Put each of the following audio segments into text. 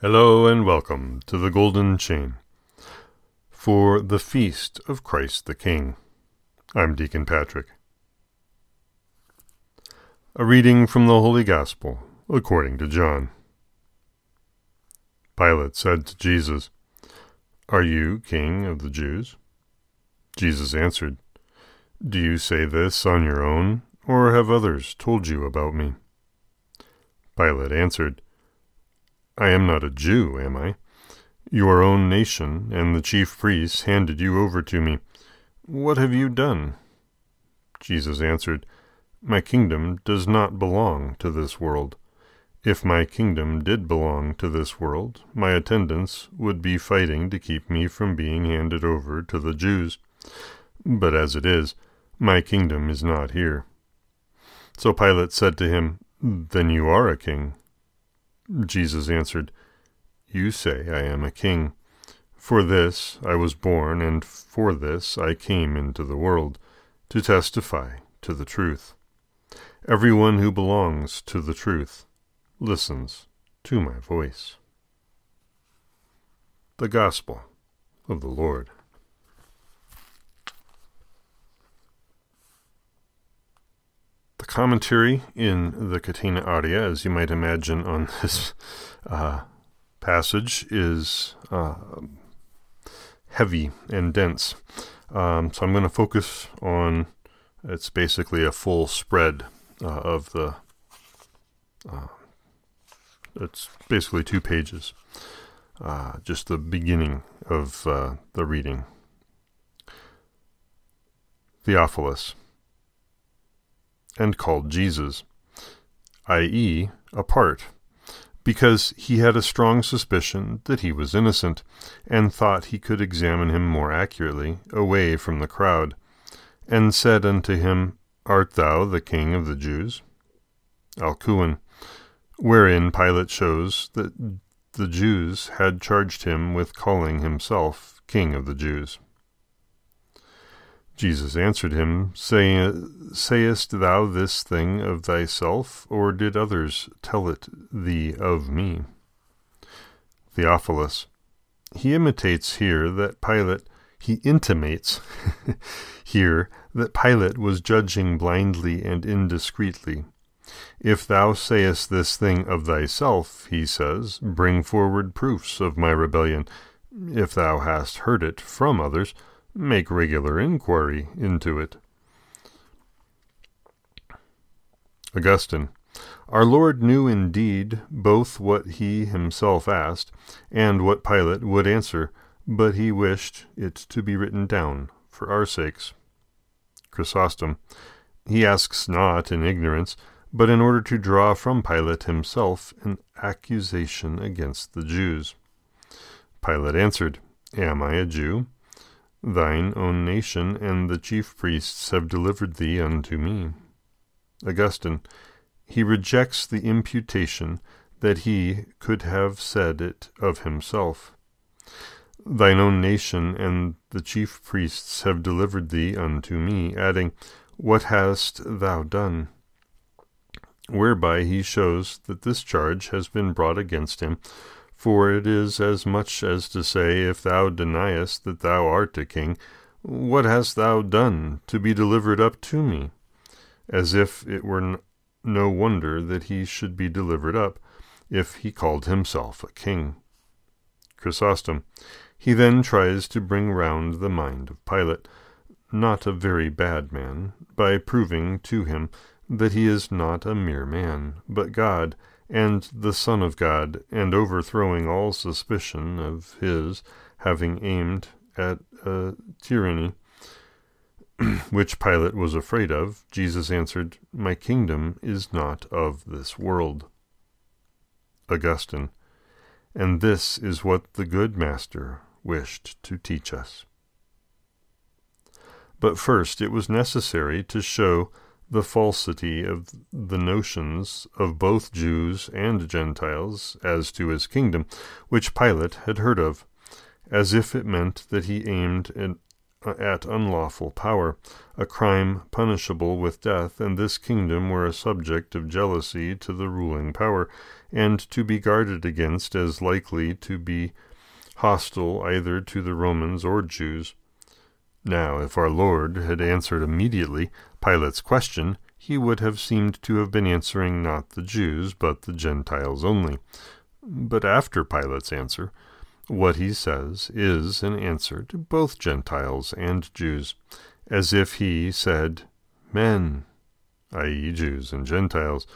Hello and welcome to the Golden Chain for the Feast of Christ the King. I'm Deacon Patrick. A reading from the Holy Gospel according to John. Pilate said to Jesus, Are you king of the Jews? Jesus answered, Do you say this on your own, or have others told you about me? Pilate answered, I am not a Jew, am I? Your own nation and the chief priests handed you over to me. What have you done? Jesus answered, My kingdom does not belong to this world. If my kingdom did belong to this world, my attendants would be fighting to keep me from being handed over to the Jews. But as it is, my kingdom is not here. So Pilate said to him, Then you are a king. Jesus answered, You say I am a king. For this I was born, and for this I came into the world, to testify to the truth. Everyone who belongs to the truth listens to my voice. The Gospel of the Lord. The commentary in the Catena Aurea, as you might imagine, on this uh, passage is uh, heavy and dense. Um, so I'm going to focus on it's basically a full spread uh, of the. Uh, it's basically two pages, uh, just the beginning of uh, the reading. Theophilus and called Jesus, i.e., apart, because he had a strong suspicion that he was innocent, and thought he could examine him more accurately, away from the crowd, and said unto him, Art thou the king of the Jews? Alcuin, wherein Pilate shows that the Jews had charged him with calling himself king of the Jews. Jesus answered him, saying, Sayest thou this thing of thyself, or did others tell it thee of me? Theophilus. He imitates here that Pilate, he intimates here that Pilate was judging blindly and indiscreetly. If thou sayest this thing of thyself, he says, bring forward proofs of my rebellion. If thou hast heard it from others, make regular inquiry into it. Augustine. Our Lord knew indeed both what he himself asked and what Pilate would answer, but he wished it to be written down for our sakes. Chrysostom. He asks not in ignorance, but in order to draw from Pilate himself an accusation against the Jews. Pilate answered, Am I a Jew? Thine own nation and the chief priests have delivered thee unto me. Augustine. He rejects the imputation that he could have said it of himself. Thine own nation and the chief priests have delivered thee unto me, adding, What hast thou done? Whereby he shows that this charge has been brought against him for it is as much as to say, If thou deniest that thou art a king, what hast thou done to be delivered up to me? As if it were no wonder that he should be delivered up, if he called himself a king. Chrysostom. He then tries to bring round the mind of Pilate, not a very bad man, by proving to him that he is not a mere man, but God, and the Son of God, and overthrowing all suspicion of his having aimed at a tyranny which Pilate was afraid of, Jesus answered, My kingdom is not of this world. Augustine. And this is what the good Master wished to teach us. But first it was necessary to show the falsity of the notions of both Jews and Gentiles as to his kingdom, which Pilate had heard of, as if it meant that he aimed at at unlawful power, a crime punishable with death, and this kingdom were a subject of jealousy to the ruling power, and to be guarded against as likely to be hostile either to the Romans or Jews. Now, if our Lord had answered immediately Pilate's question, he would have seemed to have been answering not the Jews, but the Gentiles only. But after Pilate's answer, what he says is an answer to both Gentiles and Jews, as if he said, Men, i.e., Jews and Gentiles,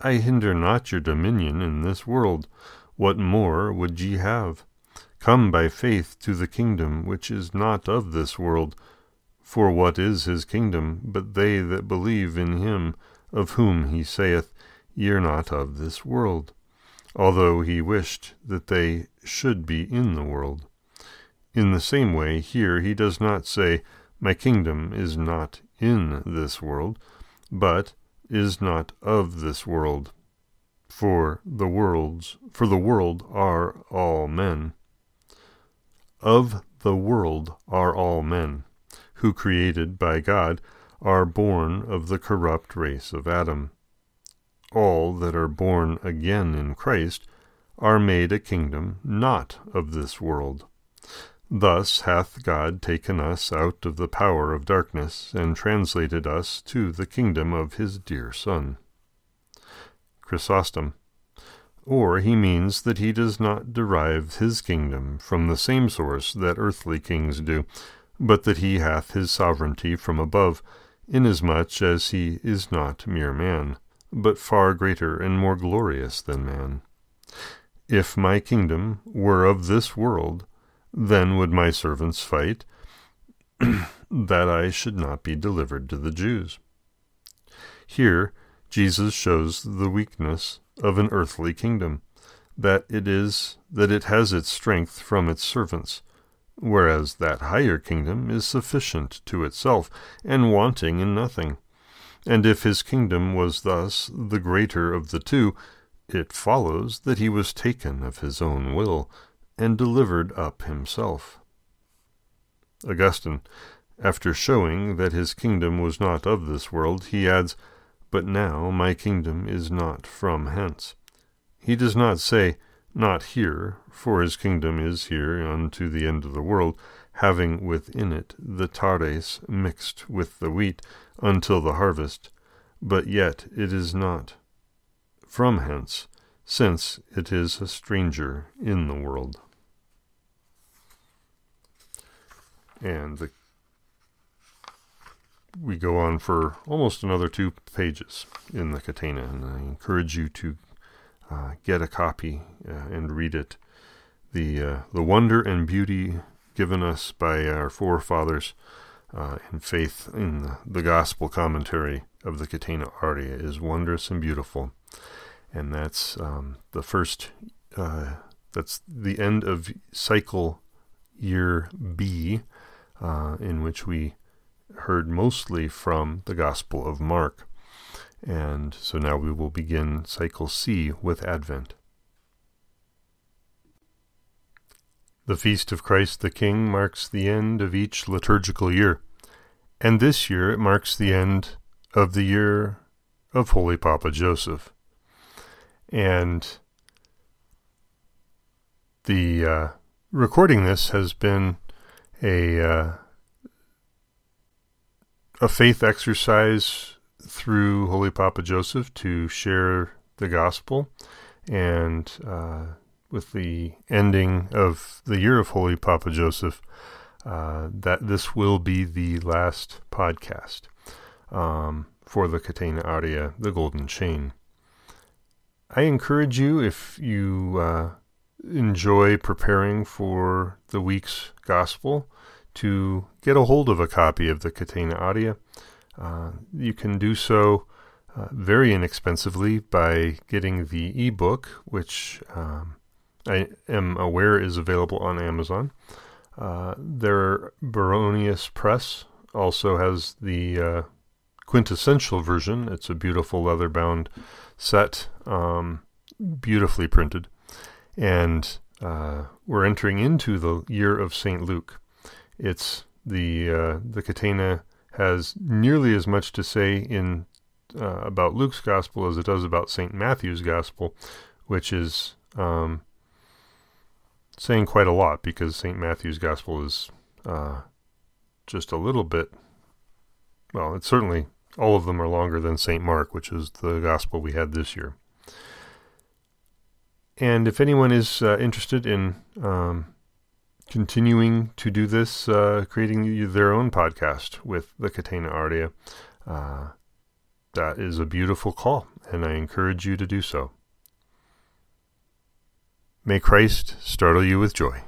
I hinder not your dominion in this world. What more would ye have? Come by faith to the kingdom which is not of this world. For what is his kingdom, but they that believe in him, of whom he saith, Ye are not of this world? Although he wished that they should be in the world. In the same way, here he does not say, My kingdom is not in this world, but is not of this world. For the worlds, for the world are all men. Of the world are all men, who, created by God, are born of the corrupt race of Adam. All that are born again in Christ are made a kingdom not of this world. Thus hath God taken us out of the power of darkness, and translated us to the kingdom of his dear Son. Chrysostom or he means that he does not derive his kingdom from the same source that earthly kings do, but that he hath his sovereignty from above, inasmuch as he is not mere man, but far greater and more glorious than man. If my kingdom were of this world, then would my servants fight, that I should not be delivered to the Jews. Here Jesus shows the weakness of an earthly kingdom, that it is that it has its strength from its servants, whereas that higher kingdom is sufficient to itself, and wanting in nothing. And if his kingdom was thus the greater of the two, it follows that he was taken of his own will, and delivered up himself. Augustine, after showing that his kingdom was not of this world, he adds, but now my kingdom is not from hence. He does not say, Not here, for his kingdom is here unto the end of the world, having within it the tares mixed with the wheat until the harvest, but yet it is not from hence, since it is a stranger in the world. And the we go on for almost another two pages in the Catena, and I encourage you to uh, get a copy uh, and read it. The uh, the wonder and beauty given us by our forefathers uh, in faith in the, gospel commentary of the Catena Aurea is wondrous and beautiful, and that's um, the first. Uh, that's the end of cycle year B, in which we heard mostly from the Gospel of Mark. And so now we will begin cycle C with Advent. The Feast of Christ the King marks the end of each liturgical year, and this year it marks the end of the year of Holy Papa Joseph. And the uh, recording this has been a uh, a faith exercise through Holy Papa Joseph to share the gospel. And uh, with the ending of the year of Holy Papa Joseph, uh, that this will be the last podcast um, for the Catena Aurea, the Golden Chain. I encourage you, if you uh, enjoy preparing for the week's gospel, to get a hold of a copy of the Catena Aurea. Uh, you can do so uh, very inexpensively by getting the ebook, which um, I am aware is available on Amazon. Uh, their Baronius Press also has the uh, quintessential version. It's a beautiful leather bound set, um, beautifully printed. And uh, we're entering into the year of St. Luke. It's the uh, the Catena has nearly as much to say in uh, about Luke's gospel as it does about Saint Matthew's gospel, which is um, saying quite a lot because Saint Matthew's gospel is uh, just a little bit. Well, it's certainly all of them are longer than Saint Mark, which is the gospel we had this year. And if anyone is uh, interested in um, continuing to do this, uh, creating their own podcast with the Catena Aurea, uh, that is a beautiful call, and I encourage you to do so. May Christ startle you with joy.